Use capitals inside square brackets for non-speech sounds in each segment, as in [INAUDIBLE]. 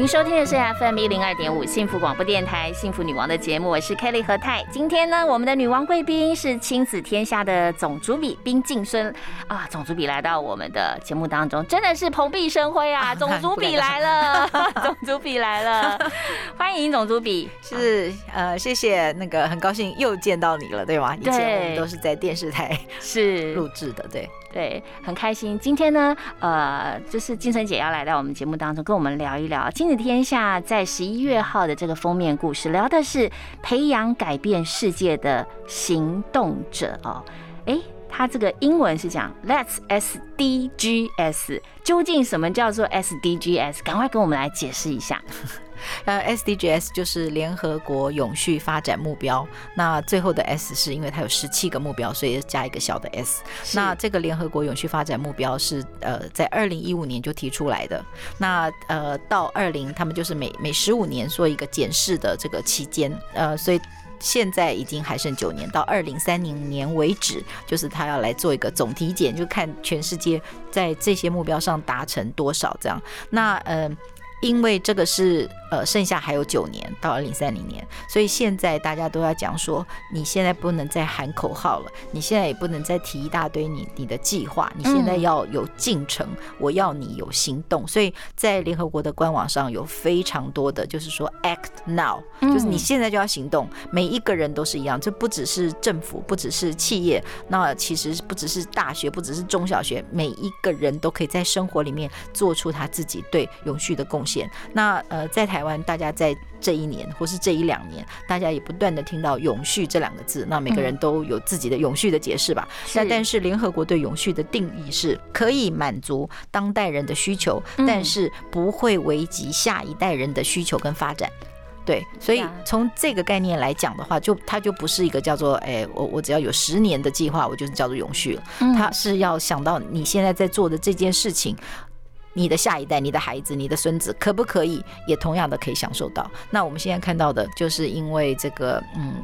您收听的是 FM 一零二点五幸福广播电台幸福女王的节目，我是 Kelly 何泰。今天呢，我们的女王贵宾是亲子天下的总主笔冰敬孙啊，总主笔来到我们的节目当中，真的是蓬荜生辉啊！[LAUGHS] 总主笔来了，[LAUGHS] 总主笔来了，[LAUGHS] 欢迎总主笔。是呃，谢谢，那个很高兴又见到你了，对吗？以前我们都是在电视台是录制的，对。对，很开心。今天呢，呃，就是金晨姐要来到我们节目当中，跟我们聊一聊《亲子天下》在十一月号的这个封面故事，聊的是培养改变世界的行动者哦。哎，他这个英文是讲 Let's SDGs，究竟什么叫做 SDGs？赶快跟我们来解释一下。呃，SDGs 就是联合国永续发展目标。那最后的 S 是因为它有十七个目标，所以加一个小的 s。那这个联合国永续发展目标是呃在二零一五年就提出来的。那呃到二零，他们就是每每十五年做一个检视的这个期间。呃，所以现在已经还剩九年，到二零三零年为止，就是他要来做一个总体检，就看全世界在这些目标上达成多少这样。那呃。因为这个是呃，剩下还有九年到二零三零年，所以现在大家都要讲说，你现在不能再喊口号了，你现在也不能再提一大堆你你的计划，你现在要有进程，我要你有行动。所以在联合国的官网上有非常多的，就是说 act now，就是你现在就要行动。每一个人都是一样，这不只是政府，不只是企业，那其实不只是大学，不只是中小学，每一个人都可以在生活里面做出他自己对永续的贡献。那呃，在台湾，大家在这一年或是这一两年，大家也不断的听到“永续”这两个字。那每个人都有自己的永续的解释吧。那但是联合国对永续的定义是可以满足当代人的需求，但是不会危及下一代人的需求跟发展。对，所以从这个概念来讲的话，就它就不是一个叫做哎，我我只要有十年的计划，我就是叫做永续了。它是要想到你现在在做的这件事情。你的下一代、你的孩子、你的孙子，可不可以也同样的可以享受到？那我们现在看到的，就是因为这个嗯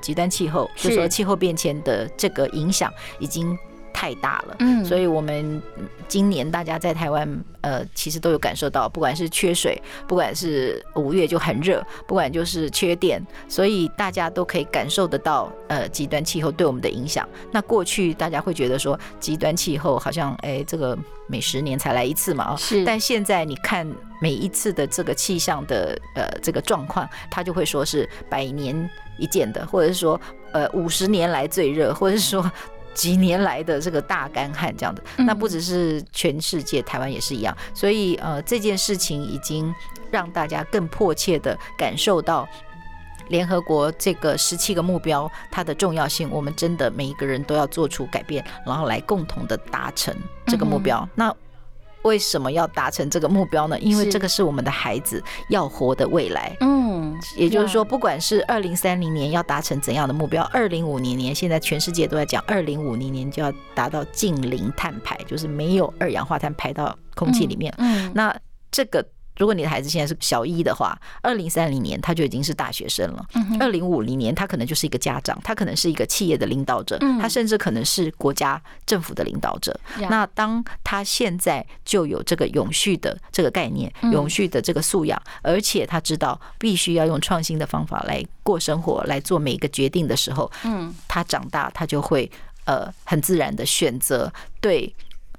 极端气候，就说气候变迁的这个影响已经。太大了，嗯，所以我们今年大家在台湾，呃，其实都有感受到，不管是缺水，不管是五月就很热，不管就是缺电，所以大家都可以感受得到，呃，极端气候对我们的影响。那过去大家会觉得说，极端气候好像，哎，这个每十年才来一次嘛，啊，是。但现在你看每一次的这个气象的，呃，这个状况，他就会说是百年一见的，或者是说，呃，五十年来最热，或者是说。几年来的这个大干旱，这样的，那不只是全世界，台湾也是一样。所以，呃，这件事情已经让大家更迫切的感受到联合国这个十七个目标它的重要性。我们真的每一个人都要做出改变，然后来共同的达成这个目标。那为什么要达成这个目标呢？因为这个是我们的孩子要活的未来。嗯，也就是说，不管是二零三零年要达成怎样的目标，二零五零年现在全世界都在讲，二零五零年就要达到近零碳排，就是没有二氧化碳排到空气里面。嗯，那这个。如果你的孩子现在是小一的话，二零三零年他就已经是大学生了。二零五零年他可能就是一个家长，他可能是一个企业的领导者，他甚至可能是国家政府的领导者。那当他现在就有这个永续的这个概念，永续的这个素养，而且他知道必须要用创新的方法来过生活，来做每一个决定的时候，嗯，他长大他就会呃很自然的选择对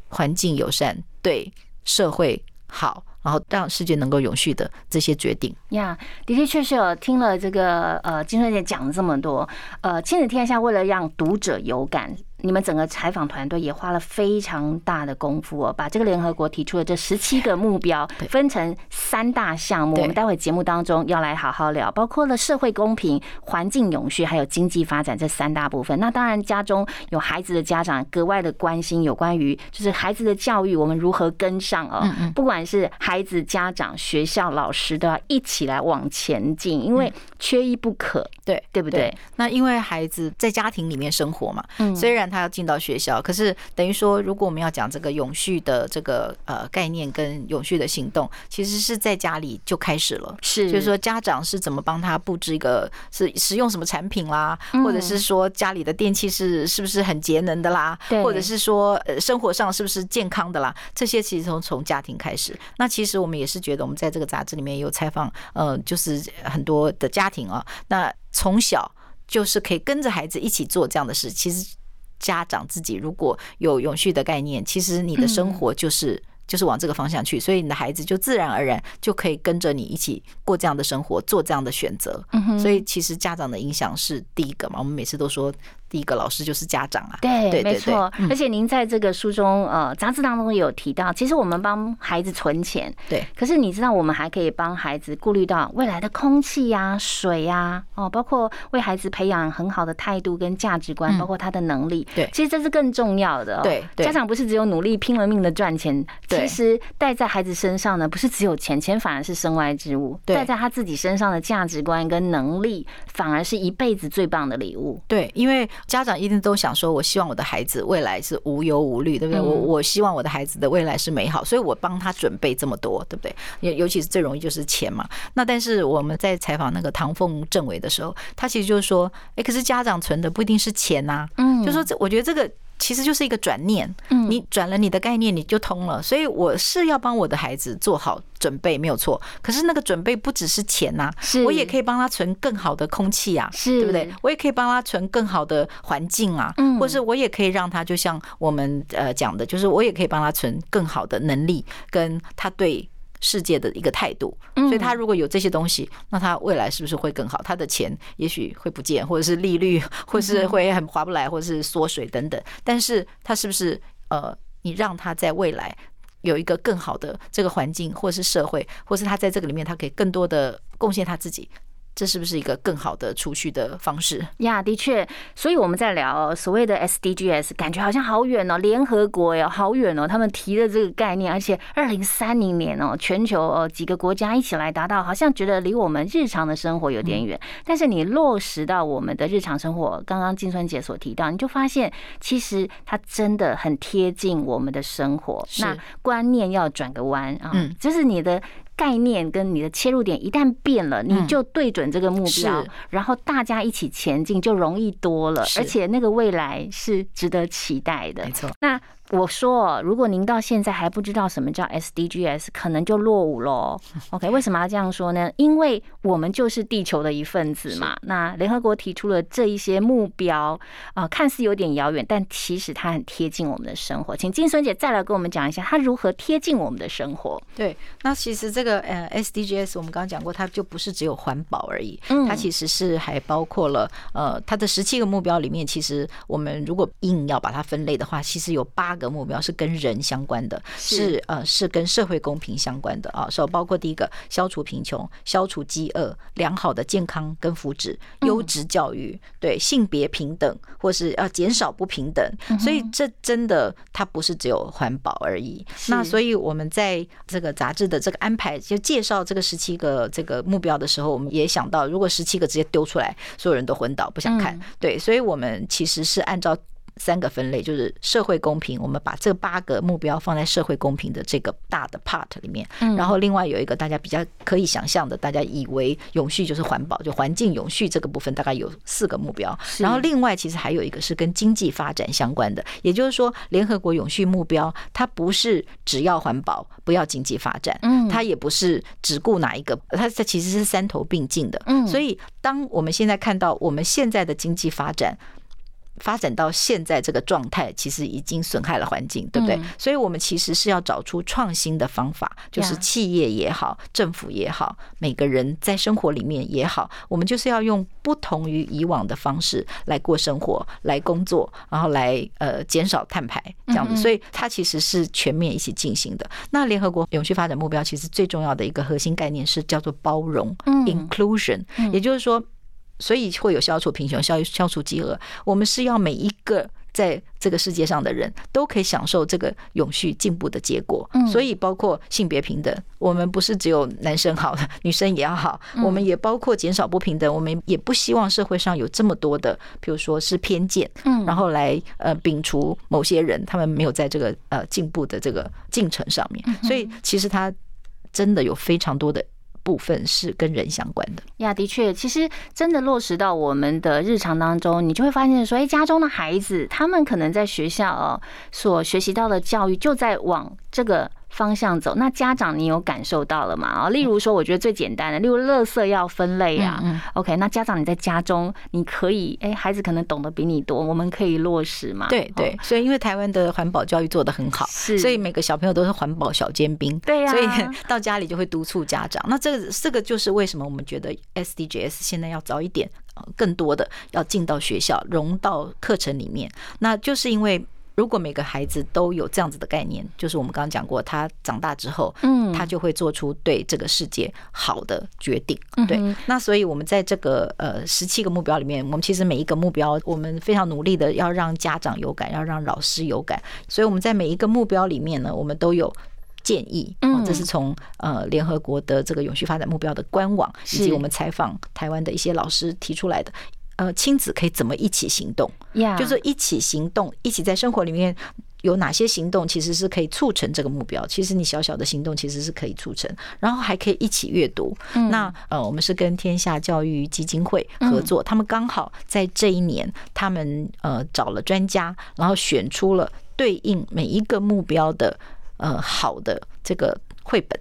环境友善、对社会好。然后让世界能够永续的这些决定呀，的的确确有听了这个呃金春姐讲了这么多，呃亲子天下为了让读者有感，你们整个采访团队也花了非常大的功夫哦，把这个联合国提出的这十七个目标分成三大项目。我们待会节目当中要来好好聊，包括了社会公平、环境永续，还有经济发展这三大部分。那当然，家中有孩子的家长格外的关心有关于就是孩子的教育，我们如何跟上哦？不管是孩子、家长、学校、老师都要一起来往前进，因为缺一不可。对，对不对？那因为孩子在家庭里面生活嘛，虽然他要进到学校，可是等于说，如果我们要讲这个永续的这个呃概念跟永续的行动，其实是在家里就开始了。是，就是说家长是怎么帮他布置一个，是使用什么产品啦，或者是说家里的电器是是不是很节能的啦，或者是说呃生活上是不是健康的啦，这些其实从从家庭开始。那其实我们也是觉得，我们在这个杂志里面有采访，呃，就是很多的家庭啊，那从小就是可以跟着孩子一起做这样的事，其实。家长自己如果有永续的概念，其实你的生活就是就是往这个方向去，所以你的孩子就自然而然就可以跟着你一起过这样的生活，做这样的选择。所以其实家长的影响是第一个嘛，我们每次都说。第一个老师就是家长啊，对，没错。而且您在这个书中呃杂志当中有提到，其实我们帮孩子存钱，对。可是你知道，我们还可以帮孩子顾虑到未来的空气呀、水呀，哦，包括为孩子培养很好的态度跟价值观，包括他的能力。对，其实这是更重要的。对，家长不是只有努力拼了命的赚钱，其实带在孩子身上呢，不是只有钱，钱反而是身外之物。带在他自己身上的价值观跟能力，反而是一辈子最棒的礼物。对，因为。家长一定都想说，我希望我的孩子未来是无忧无虑，对不对？我我希望我的孩子的未来是美好，所以我帮他准备这么多，对不对？尤尤其是最容易就是钱嘛。那但是我们在采访那个唐凤政委的时候，他其实就是说，哎，可是家长存的不一定是钱呐，嗯，就说这，我觉得这个。其实就是一个转念，你转了你的概念，你就通了。所以我是要帮我的孩子做好准备，没有错。可是那个准备不只是钱呐，我也可以帮他存更好的空气啊，对不对？我也可以帮他存更好的环境啊，或是我也可以让他，就像我们呃讲的，就是我也可以帮他存更好的能力，跟他对。世界的一个态度，所以他如果有这些东西，那他未来是不是会更好？他的钱也许会不见，或者是利率，或是会很划不来，或者是缩水等等。但是他是不是呃，你让他在未来有一个更好的这个环境，或是社会，或是他在这个里面，他可以更多的贡献他自己。这是不是一个更好的储蓄的方式呀？的确，所以我们在聊所谓的 SDGs，感觉好像好远哦，联合国呀，好远哦。他们提的这个概念，而且二零三零年哦，全球哦几个国家一起来达到，好像觉得离我们日常的生活有点远。但是你落实到我们的日常生活，刚刚金春姐所提到，你就发现其实它真的很贴近我们的生活。那观念要转个弯啊，就是你的。概念跟你的切入点一旦变了，你就对准这个目标，然后大家一起前进就容易多了，而且那个未来是值得期待的。没错，那。我说，如果您到现在还不知道什么叫 SDGs，可能就落伍喽。[LAUGHS] OK，为什么要这样说呢？因为我们就是地球的一份子嘛。那联合国提出了这一些目标啊，看似有点遥远，但其实它很贴近我们的生活。请金孙姐再来跟我们讲一下，它如何贴近我们的生活。对，那其实这个呃 SDGs，我们刚刚讲过，它就不是只有环保而已，它其实是还包括了呃它的十七个目标里面，其实我们如果硬要把它分类的话，其实有八。个目标是跟人相关的，是呃是跟社会公平相关的啊，所包括第一个消除贫穷、消除饥饿、良好的健康跟福祉、优质教育，对性别平等，或是要减少不平等，所以这真的它不是只有环保而已。那所以我们在这个杂志的这个安排，就介绍这个十七个这个目标的时候，我们也想到，如果十七个直接丢出来，所有人都昏倒，不想看。对，所以我们其实是按照。三个分类就是社会公平，我们把这八个目标放在社会公平的这个大的 part 里面。然后另外有一个大家比较可以想象的，大家以为永续就是环保，就环境永续这个部分大概有四个目标。然后另外其实还有一个是跟经济发展相关的，也就是说联合国永续目标它不是只要环保不要经济发展，嗯，它也不是只顾哪一个，它它其实是三头并进的。嗯，所以当我们现在看到我们现在的经济发展。发展到现在这个状态，其实已经损害了环境，对不对？嗯所以我们其实是要找出创新的方法，就是企业也好，政府也好，每个人在生活里面也好，我们就是要用不同于以往的方式来过生活、来工作，然后来呃减少碳排这样子。嗯所以它其实是全面一起进行的。那联合国永续发展目标其实最重要的一个核心概念是叫做包容嗯 （inclusion），嗯也就是说。所以会有消除贫穷、消消除饥饿。我们是要每一个在这个世界上的人都可以享受这个永续进步的结果嗯。所以包括性别平等，我们不是只有男生好，女生也要好，我们也包括减少不平等。我们也不希望社会上有这么多的，比如说是偏见，嗯然后来呃摒除某些人，他们没有在这个呃进步的这个进程上面。所以其实他真的有非常多的部分是跟人相关的。呀，的确，其实真的落实到我们的日常当中，你就会发现说，哎，家中的孩子，他们可能在学校哦所学习到的教育，就在往这个方向走。那家长，你有感受到了吗？啊，例如说，我觉得最简单的，例如垃圾要分类啊。嗯 OK，那家长你在家中，你可以，哎，孩子可能懂得比你多，我们可以落实嘛？对对，所以因为台湾的环保教育做得很好，是所以每个小朋友都是环保小尖兵。对呀所以 [LAUGHS] 到家里就会督促家长。那这个这个就是为什么我们觉得 SDGs 现在要早一点，呃更多的要进到学校，融到课程里面。那就是因为。如果每个孩子都有这样子的概念，就是我们刚刚讲过，他长大之后，嗯他就会做出对这个世界好的决定。对嗯，那所以我们在这个呃十七个目标里面，我们其实每一个目标，我们非常努力的要让家长有感，要让老师有感，所以我们在每一个目标里面呢，我们都有。建议，嗯哦，这是从呃联合国的这个永续发展目标的官网，以及我们采访台湾的一些老师提出来的。呃，亲子可以怎么一起行动？呀，就是一起行动，一起在生活里面有哪些行动其实是可以促成这个目标？其实你小小的行动其实是可以促成，然后还可以一起阅读。嗯那呃，我们是跟天下教育基金会合作，他们刚好在这一年，他们呃找了专家，然后选出了对应每一个目标的呃好的这个绘本。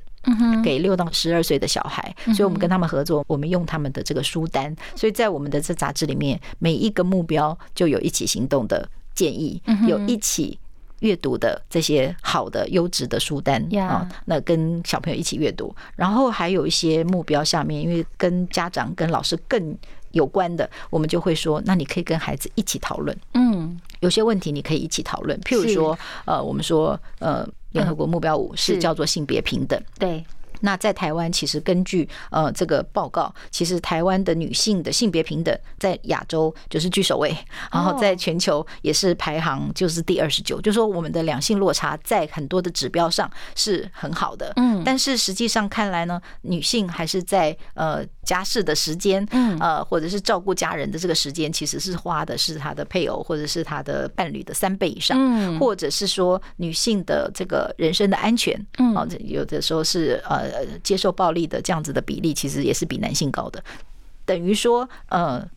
给六到十二岁的小孩，所以我们跟他们合作，我们用他们的这个书单，所以在我们的这杂志里面，每一个目标就有一起行动的建议有一起。阅读的这些好的优质的书单呀。啊，那跟小朋友一起阅读，然后还有一些目标下面，因为跟家长跟老师更有关的，我们就会说，那你可以跟孩子一起讨论，嗯。有些问题你可以一起讨论，譬如说，呃，我们说，呃，联合国目标五是是。叫做性别平等，对，那在台湾，其实根据呃这个报告，其实台湾的女性的性别平等在亚洲就是居首位，然后在全球也是排行就是第二十九，就说我们的两性落差在很多的指标上是很好的，嗯。但是实际上看来呢，女性还是在呃家事的时间，嗯呃或者是照顾家人的这个时间，其实是花的是他的配偶或者是他的伴侣的三倍以上，嗯或者是说女性的这个人身的安全，嗯哦，这有的时候是呃接受暴力的这样子的比例，其实也是比男性高的，等于说呃。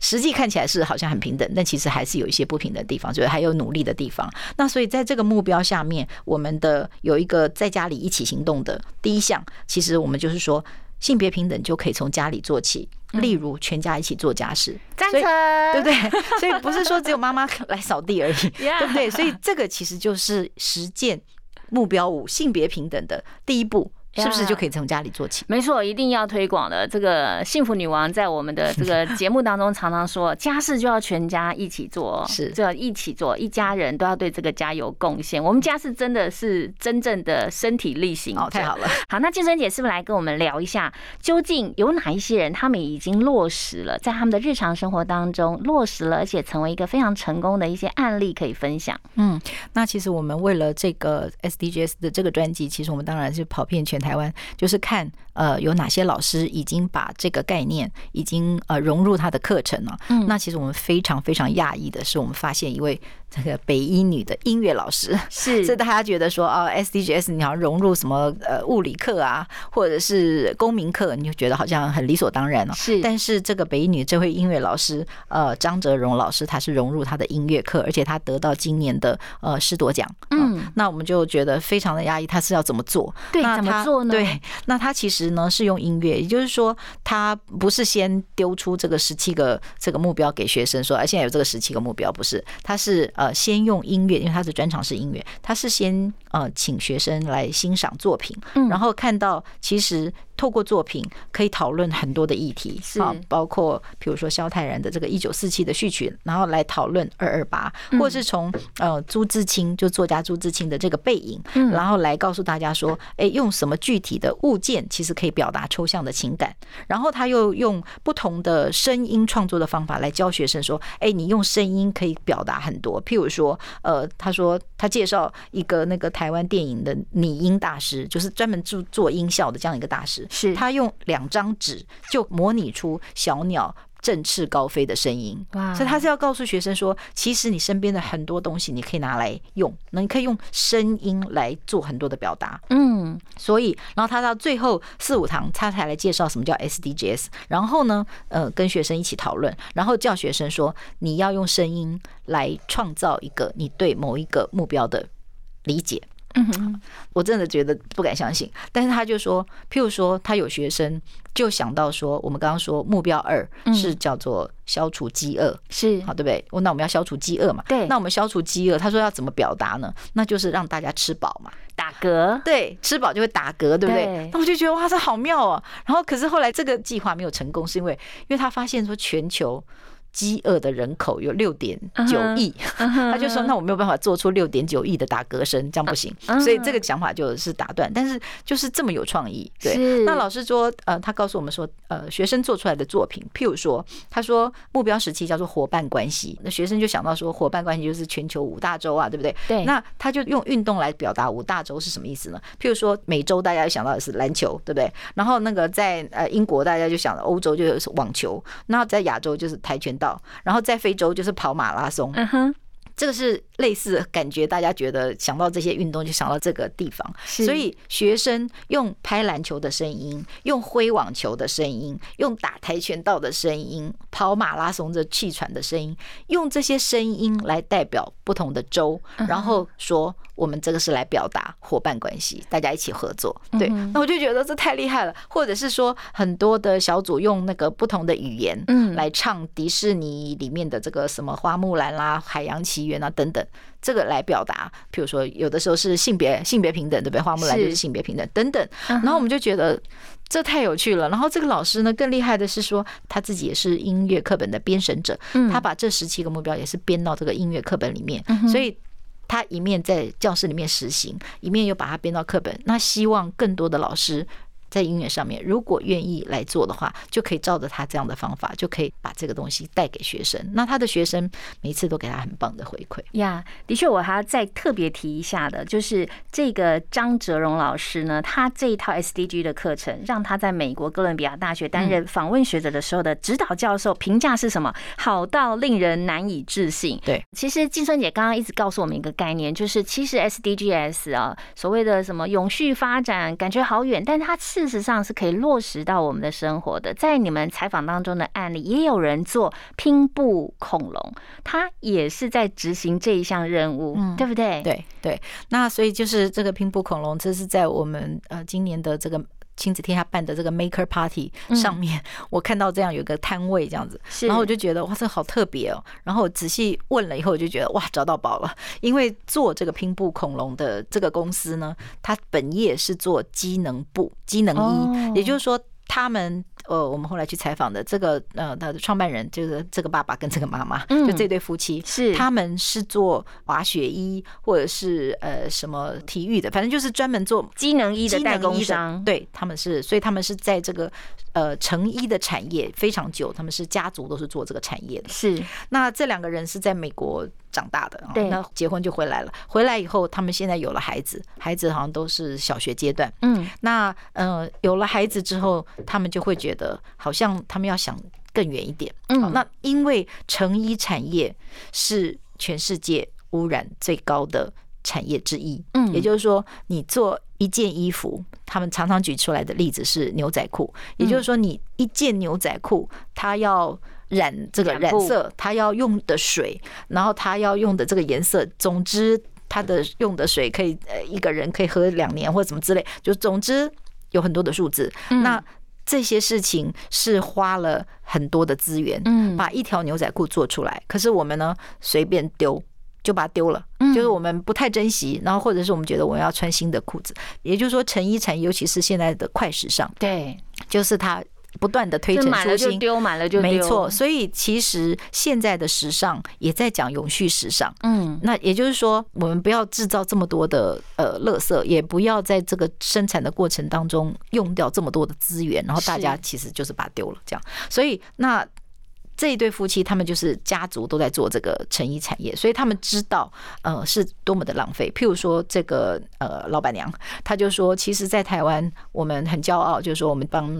实际看起来是好像很平等，但其实还是有一些不平等的地方，就是还有努力的地方。那所以在这个目标下面，我们的有一个在家里一起行动的第一项，其实我们就是说性别平等就可以从家里做起，例如全家一起做家事，赞成，对不对？所以不是说只有妈妈来扫地而已对不对？所以这个其实就是实践目标五性别平等的第一步，是不是就可以从家里做起？没错，一定要推广的。这个幸福女王在我们的这个 [LAUGHS] 节目当中常常说，家事就要全家一起做，是就要一起做，一家人都要对这个家有贡献。我们家是真的是真正的身体力行哦，太好了。好，那静生姐是不是来跟我们聊一下，究竟有哪一些人他们已经落实了，在他们的日常生活当中落实了，而且成为一个非常成功的一些案例可以分享？嗯，那其实我们为了这个 SDGs 的这个专辑，其实我们当然是跑遍全台湾，就是看呃有哪些老师已经把这个概念已经呃融入他的课程了。嗯那其实我们非常非常讶异的是，我们发现一位这个北一女的音乐老师，是 [LAUGHS] 所以大家觉得说哦，SDGs 你要融入什么呃物理课啊，或者是公民课，你就觉得好像很理所当然了。是但是这个北一女这位音乐老师，呃，张哲荣老师，他是融入他的音乐课，而且他得到今年的呃师铎奖。嗯嗯，那我们就觉得非常的压抑，他是要怎么做？对怎么做呢对，那他其实呢是用音乐，也就是说，他不是先丢出这个十七个这个目标给学生说，哎，现在有这个十七个目标，不是，他是呃先用音乐，因为他的专长是音乐，他是先呃请学生来欣赏作品，嗯然后看到其实。透过作品可以讨论很多的议题，是。啊，包括比如说萧泰然的这个一九四七的序曲，然后来讨论二二八，或是从呃朱自清就作家朱自清的这个背影，嗯。然后来告诉大家说，哎，用什么具体的物件其实可以表达抽象的情感，然后他又用不同的声音创作的方法来教学生说，哎，你用声音可以表达很多，譬如说，呃，他说他介绍一个那个台湾电影的拟音大师，就是专门做做音效的这样一个大师，是他用两张纸就模拟出小鸟。振翅高飞的声音，哇所以他是要告诉学生说，其实你身边的很多东西你可以拿来用，那你可以用声音来做很多的表达。嗯所以，然后他到最后四五堂，他才来介绍什么叫 SDGs，然后呢，呃，跟学生一起讨论，然后叫学生说，你要用声音来创造一个你对某一个目标的理解。嗯哼我真的觉得不敢相信，但是他就说，譬如说，他有学生就想到说，我们刚刚说目标二是叫做消除饥饿，是好，对不对？那我们要消除饥饿嘛？对那我们消除饥饿，他说要怎么表达呢？那就是让大家吃饱嘛。打嗝，对，吃饱就会打嗝，对不对对？那我就觉得哇，这好妙哦。然后可是后来这个计划没有成功，是因为因为他发现说全球。饥饿的人口有六点九亿，他就说：“那我没有办法做出六点九亿的打嗝声，这样不行。”所以这个想法就是打断。但是就是这么有创意，对。那老师说，呃，他告诉我们说，呃，学生做出来的作品，譬如说，他说目标时期叫做伙伴关系，那学生就想到说，伙伴关系就是全球五大洲啊，对不对？对那他就用运动来表达五大洲是什么意思呢？譬如说，美洲大家想到的是篮球，对不对？然后那个在呃英国大家就想到欧洲就是网球，那在亚洲就是跆拳道，然后在非洲就是跑马拉松。嗯哼，这个是类似感觉，大家觉得想到这些运动就想到这个地方，所以学生用拍篮球的声音，用挥网球的声音，用打跆拳道的声音，跑马拉松的气喘的声音，用这些声音来代表不同的州，然后说我们这个是来表达伙伴关系，大家一起合作。对，那我就觉得这太厉害了，或者是说很多的小组用那个不同的语言，嗯来唱迪士尼里面的这个什么花木兰啦、海洋奇缘啊等等，这个来表达，譬如说有的时候是性别性别平等，对不对？花木兰就是是性别平等等等，嗯然后我们就觉得。这太有趣了。然后这个老师呢，更厉害的是说，他自己也是音乐课本的编审者，嗯他把这十七个目标也是编到这个音乐课本里面，所以他一面在教室里面实行，一面又把它编到课本。那希望更多的老师。在音乐上面，如果愿意来做的话，就可以照着他这样的方法，就可以把这个东西带给学生。那他的学生每一次都给他很棒的回馈。呀的确，我还要再特别提一下的，就是这个张哲荣老师呢，他这一套 SDG 的课程，让他在美国哥伦比亚大学担任访问学者的时候的指导教授，评价是什么？好到令人难以置信。对，其实静春姐刚刚一直告诉我们一个概念，就是其实 SDGs 啊，所谓的什么永续发展，感觉好远，但它事实上是可以落实到我们的生活的。在你们采访当中的案例，也有人做拼布恐龙，他也是在执行这一项任务，嗯对不对？，对对，那所以就是这个拼布恐龙，这是在我们呃今年的这个。亲子天下办的这个 Maker Party 上面，[LAUGHS] 我看到这样有一个摊位这样子，然后我就觉得哇，这个好特别哦。然后我仔细问了以后，我就觉得哇，找到宝了。因为做这个拼布恐龙的这个公司呢，它本业是做机能布、机能哦衣，也就是说。他们呃，我们后来去采访的这个呃，他的创办人就是这个爸爸跟这个妈妈，嗯。就这对夫妻，是。他们是做滑雪衣或者是呃什么体育的，反正就是专门做机能衣的代工商，对，他们是，所以他们是在这个呃成衣的产业非常久，他们是家族都是做这个产业的。是那这两个人是在美国长大的，啊对那结婚就回来了。回来以后，他们现在有了孩子，孩子好像都是小学阶段。嗯，那呃，有了孩子之后，他们就会觉得好像他们要想更远一点。嗯那因为成衣产业是全世界污染最高的产业之一。嗯也就是说，你做一件衣服，他们常常举出来的例子是牛仔裤，也就是说，你一件牛仔裤，它要染这个染色，它要用的水，然后它要用的这个颜色，总之。它的用的水可以呃一个人可以喝两年或者什么之类，就总之有很多的数字。嗯那这些事情是花了很多的资源，嗯把一条牛仔裤做出来，可是我们呢随便丢。就把它丢了，嗯就是我们不太珍惜，然后或者是我们觉得我们要穿新的裤子，也就是说成衣产业，尤其是现在的快时尚，对，就是它不断的推陈就买了出新，就丢，买了就丢，没错。，所以其实现在的时尚也在讲永续时尚，嗯那也就是说，我们不要制造这么多的呃垃圾，也不要在这个生产的过程当中用掉这么多的资源，然后大家其实就是把它丢了这样。所以那。这一对夫妻，他们就是家族都在做这个成衣产业，所以他们知道，呃，是多么的浪费。譬如说，这个呃老板娘，她就说，其实，在台湾，我们很骄傲，就是说我们帮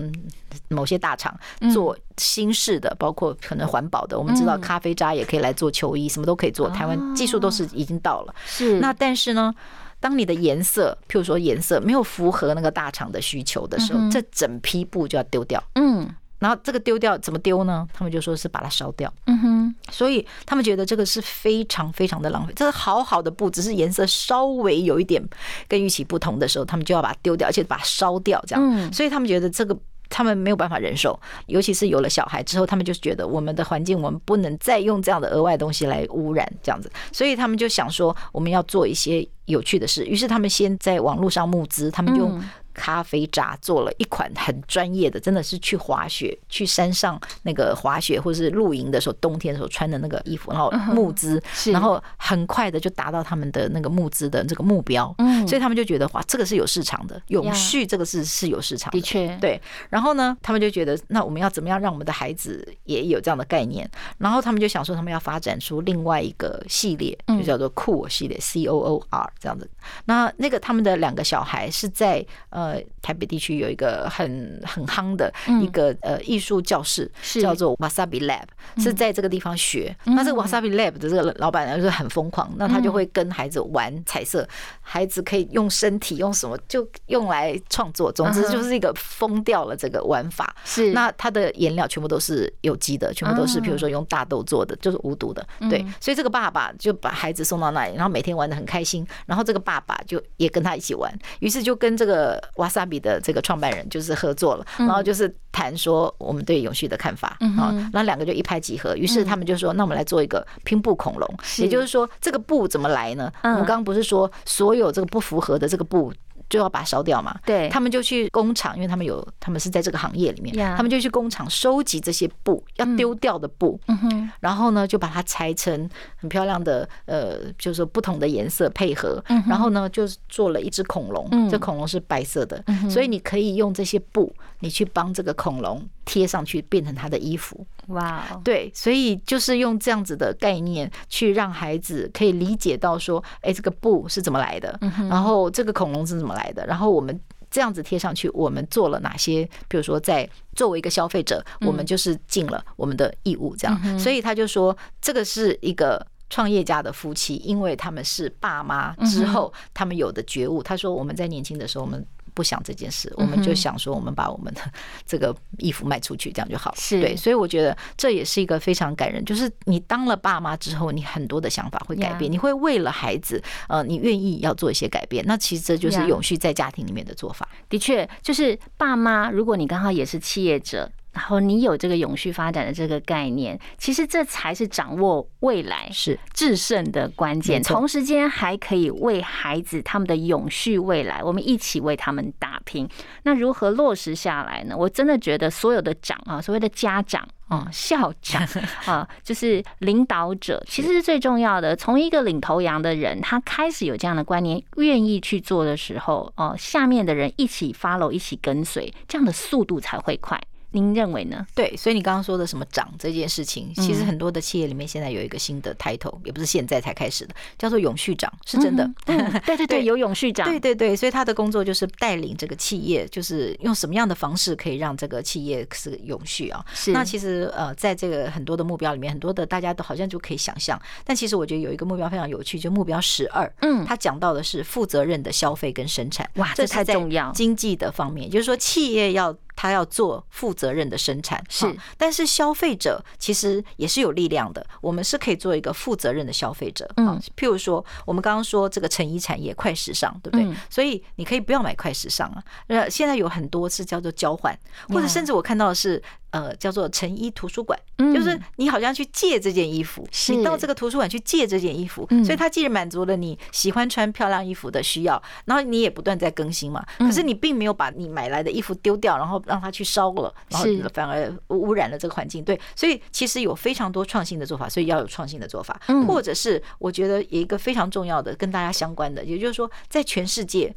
某些大厂做新式的，包括可能环保的。我们知道嗯咖啡渣也可以来做球衣，什么都可以做。台湾技术都是已经到了。是那但是呢，当你的颜色，譬如说颜色没有符合那个大厂的需求的时候，嗯这整批布就要丢掉。嗯然后这个丢掉怎么丢呢？他们就说是把它烧掉。嗯哼，所以他们觉得这个是非常非常的浪费。这是好好的布，只是颜色稍微有一点跟预期不同的时候，他们就要把它丢掉，而且把它烧掉，这样。嗯所以他们觉得这个。他们没有办法忍受，尤其是有了小孩之后，他们就觉得我们的环境，我们不能再用这样的额外东西来污染这样子，所以他们就想说，我们要做一些有趣的事。于是他们先在网络上募资，他们用嗯咖啡渣做了一款很专业的，真的是去滑雪、去山上那个滑雪或者是露营的时候，冬天的时候穿的那个衣服，然后募资，嗯然后很快的就达到他们的那个募资的这个目标，嗯所以他们就觉得哇，这个是有市场的，永续这个是是有市场的。的确，对，然后呢，他们就觉得，那我们要怎么样让我们的孩子也有这样的概念？然后他们就想说，他们要发展出另外一个系列，嗯就叫做酷我系列 （C O O R） 这样子。那那个他们的两个小孩是在呃台北地区有一个很很夯的一个呃艺术教室，叫做 Wasabi Lab，是在这个地方学。嗯那这个 Wasabi Lab 的这个老板呢，就是很疯狂，那他就会跟孩子玩彩色，孩子可以用身体用什么就用来创作，总之就是一个疯掉了这个玩法。是。那他的颜料全部都是有机的，全部都是比如说用大豆做的，就是无毒的。对，所以这个爸爸就把孩子送到那里，然后每天玩的很开心，然后这个爸爸就也跟他一起玩，于是就跟这个 Wasabi 的这个创办人就是合作了，然后就是谈说我们对永续的看法啊，然后两个就一拍即合，于是他们就说，那我们来做一个拼布恐龙，也就是说这个布怎么来呢？我们刚刚不是说所有这个不符合的这个布。就要把它烧掉嘛，对。他们就去工厂，因为他们有，他们是在这个行业里面呀，他们就去工厂收集这些布，要丢掉的布，嗯，然后呢，就把它裁成很漂亮的，呃，就是说不同的颜色配合，然后呢，就是做了一只恐龙，嗯。这恐龙是白色的，所以你可以用这些布，你去帮这个恐龙贴上去，变成他的衣服。哇哦，对，所以就是用这样子的概念去让孩子可以理解到说，哎，这个布是怎么来的，然后这个恐龙是怎么来的，然后我们。这样子贴上去，我们做了哪些？比如说，在作为一个消费者，我们就是尽了我们的义务，这样。所以他就说，这个是一个创业家的夫妻，因为他们是爸妈之后，他们有的觉悟。他说，我们在年轻的时候，我们。不想这件事，我们就想说，我们把我们的 [LAUGHS] 这个衣服卖出去，这样就好了。是对，所以我觉得这也是一个非常感人，就是你当了爸妈之后，你很多的想法会改变，你会为了孩子，呃，你愿意要做一些改变。那其实这就是永续在家庭里面的做法。的确，就是爸妈，如果你刚好也是企业者。然后你有这个永续发展的这个概念，其实这才是掌握未来是制胜的关键。同时间还可以为孩子他们的永续未来，我们一起为他们打拼。那如何落实下来呢？我真的觉得所有的长啊，所谓的家长啊、校长 [LAUGHS] 啊，就是领导者，其实是最重要的。从一个领头羊的人，他开始有这样的观念，愿意去做的时候，哦，下面的人一起 follow，一起跟随，这样的速度才会快。您认为呢？对，所以你刚刚说的什么涨这件事情，其实很多的企业里面现在有一个新的 title，也不是现在才开始的，叫做永续长，是真的。嗯对对 [LAUGHS] 对，有永续长，对对对，所以他的工作就是带领这个企业，就是用什么样的方式可以让这个企业是永续啊？是那其实呃，在这个很多的目标里面，很多的大家都好像就可以想象，但其实我觉得有一个目标非常有趣，就目标十二，嗯他讲到的是负责任的消费跟生产，哇这太重要经济的方面，就是说企业要。他要做负责任的生产，是。但是消费者其实也是有力量的，我们是可以做一个负责任的消费者，嗯。啊譬如说我们刚刚说这个成衣产业快时尚，对不对？嗯？所以你可以不要买快时尚啊，呃，现在有很多是叫做交换，或者甚至我看到的是呃叫做成衣图书馆，嗯。就是你好像去借这件衣服，你到这个图书馆去借这件衣服嗯，所以它既然满足了你喜欢穿漂亮衣服的需要，然后你也不断在更新嘛，嗯。可是你并没有把你买来的衣服丢掉，然后让它去烧了，然后是。反而污染了这个环境。对，所以其实有非常多创新的做法，所以要有创新的做法嗯，或者是我觉得有一个非常重要的跟大家相关的，也就是说，在全世界。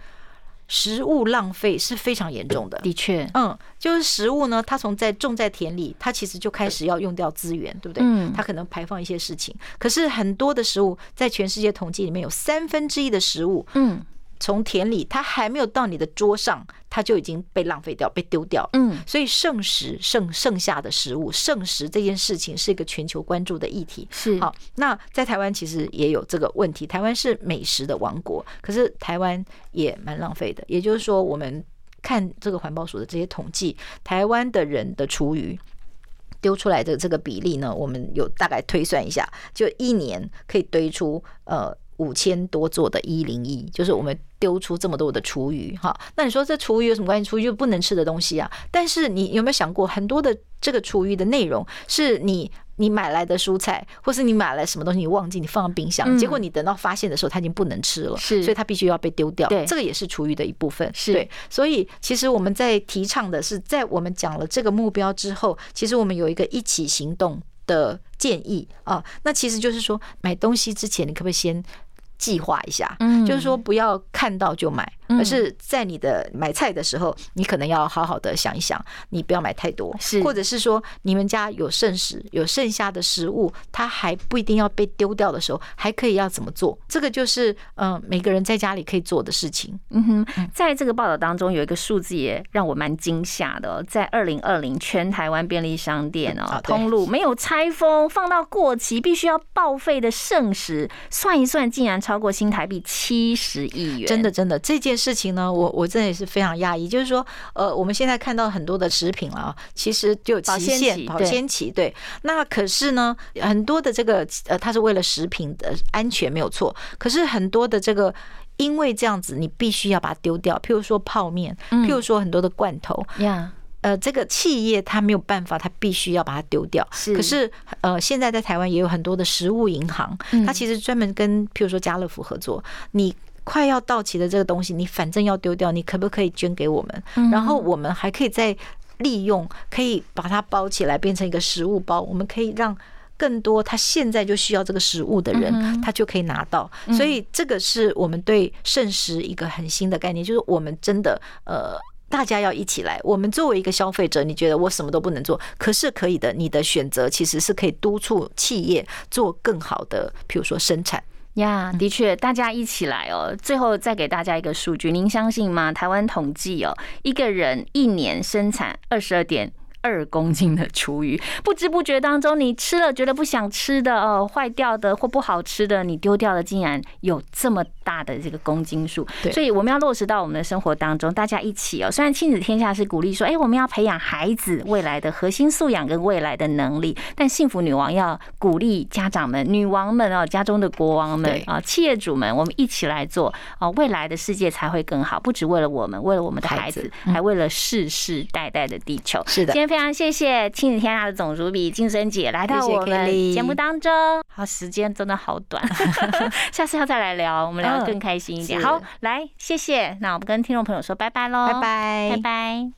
食物浪费是非常严重的，的确，嗯，就是食物呢，它从在种在田里，它其实就开始要用掉资源，对不对？嗯它可能排放一些事情。可是很多的食物在全世界统计里面有三分之一的食物嗯从田里，它还没有到你的桌上，它就已经被浪费掉、被丢掉。嗯，所以剩食剩剩下的食物，剩食这件事情是一个全球关注的议题。是好，那在台湾其实也有这个问题。台湾是美食的王国，可是台湾也蛮浪费的。也就是说，我们看这个环保署的这些统计，台湾的人的厨余。丢出来的这个比例呢，我们有大概推算一下，就一年可以堆出呃五千多座的一零一，就是我们丢出这么多的厨余哈。那你说这厨余有什么关系？厨余就不能吃的东西啊。但是你有没有想过，很多的这个厨余的内容是你你买来的蔬菜，或是你买来什么东西，你忘记你放到冰箱，嗯结果你等到发现的时候，它已经不能吃了，是所以它必须要被丢掉。对这个也是厨余的一部分。是对，所以其实我们在提倡的是，在我们讲了这个目标之后，其实我们有一个一起行动的建议啊。那其实就是说，买东西之前，你可不可以先计划一下？嗯就是说不要看到就买，嗯而是在你的买菜的时候，你可能要好好的想一想，你不要买太多，是或者是说你们家有剩食、有剩下的食物，它还不一定要被丢掉的时候，还可以要怎么做？这个就是嗯、呃每个人在家里可以做的事情。嗯哼，在这个报道当中有一个数字也让我蛮惊吓的、哦，在二零二零全台湾便利商店哦通路没有拆封，放到过期必须要报废的剩食，算一算竟然超过新台币七十亿元，真的，真的这件事情呢，我我真的也是非常讶异。就是说，呃，我们现在看到很多的食品了啊，其实就有保期限、保鲜期对鲜期，对。那可是呢，很多的这个呃，它是为了食品的安全没有错，可是很多的这个。因为这样子，你必须要把它丢掉。譬如说泡面，嗯譬如说很多的罐头，呀，呃，这个企业它没有办法，它必须要把它丢掉。是可是呃，现在在台湾也有很多的食物银行，嗯它其实专门跟譬如说家乐福合作，你。快要到期的这个东西，你反正要丢掉，你可不可以捐给我们？嗯然后我们还可以再利用，可以把它包起来，变成一个食物包。我们可以让更多他现在就需要这个食物的嗯人，他就可以拿到。所以这个是我们对剩食一个很新的概念，就是我们真的呃。大家要一起来。我们作为一个消费者，你觉得我什么都不能做，可是可以的。你的选择其实是可以督促企业做更好的，譬如说生产。呀，的确，大家一起来哦。最后再给大家一个数据，您相信吗？台湾统计哦，一个人一年生产二十二点。二公斤的厨余，不知不觉当中，你吃了觉得不想吃的哦，坏掉的或不好吃的，你丢掉的，竟然有这么大的这个公斤数。对所以我们要落实到我们的生活当中，大家一起哦。虽然亲子天下是鼓励说，哎，我们要培养孩子未来的核心素养跟未来的能力，但幸福女王要鼓励家长们、女王们哦，家中的国王们啊，企业主们，我们一起来做哦，未来的世界才会更好。不只为了我们，为了我们的孩子还为了世世代代的地球。是的今天非常谢谢亲子天下的总主笔金生姐来到我们节目当中。好，时间真的好短，[LAUGHS] 下次要再来聊，我们聊得更开心一点。嗯好，来，谢谢。那我们跟听众朋友说拜拜喽，拜拜，拜拜。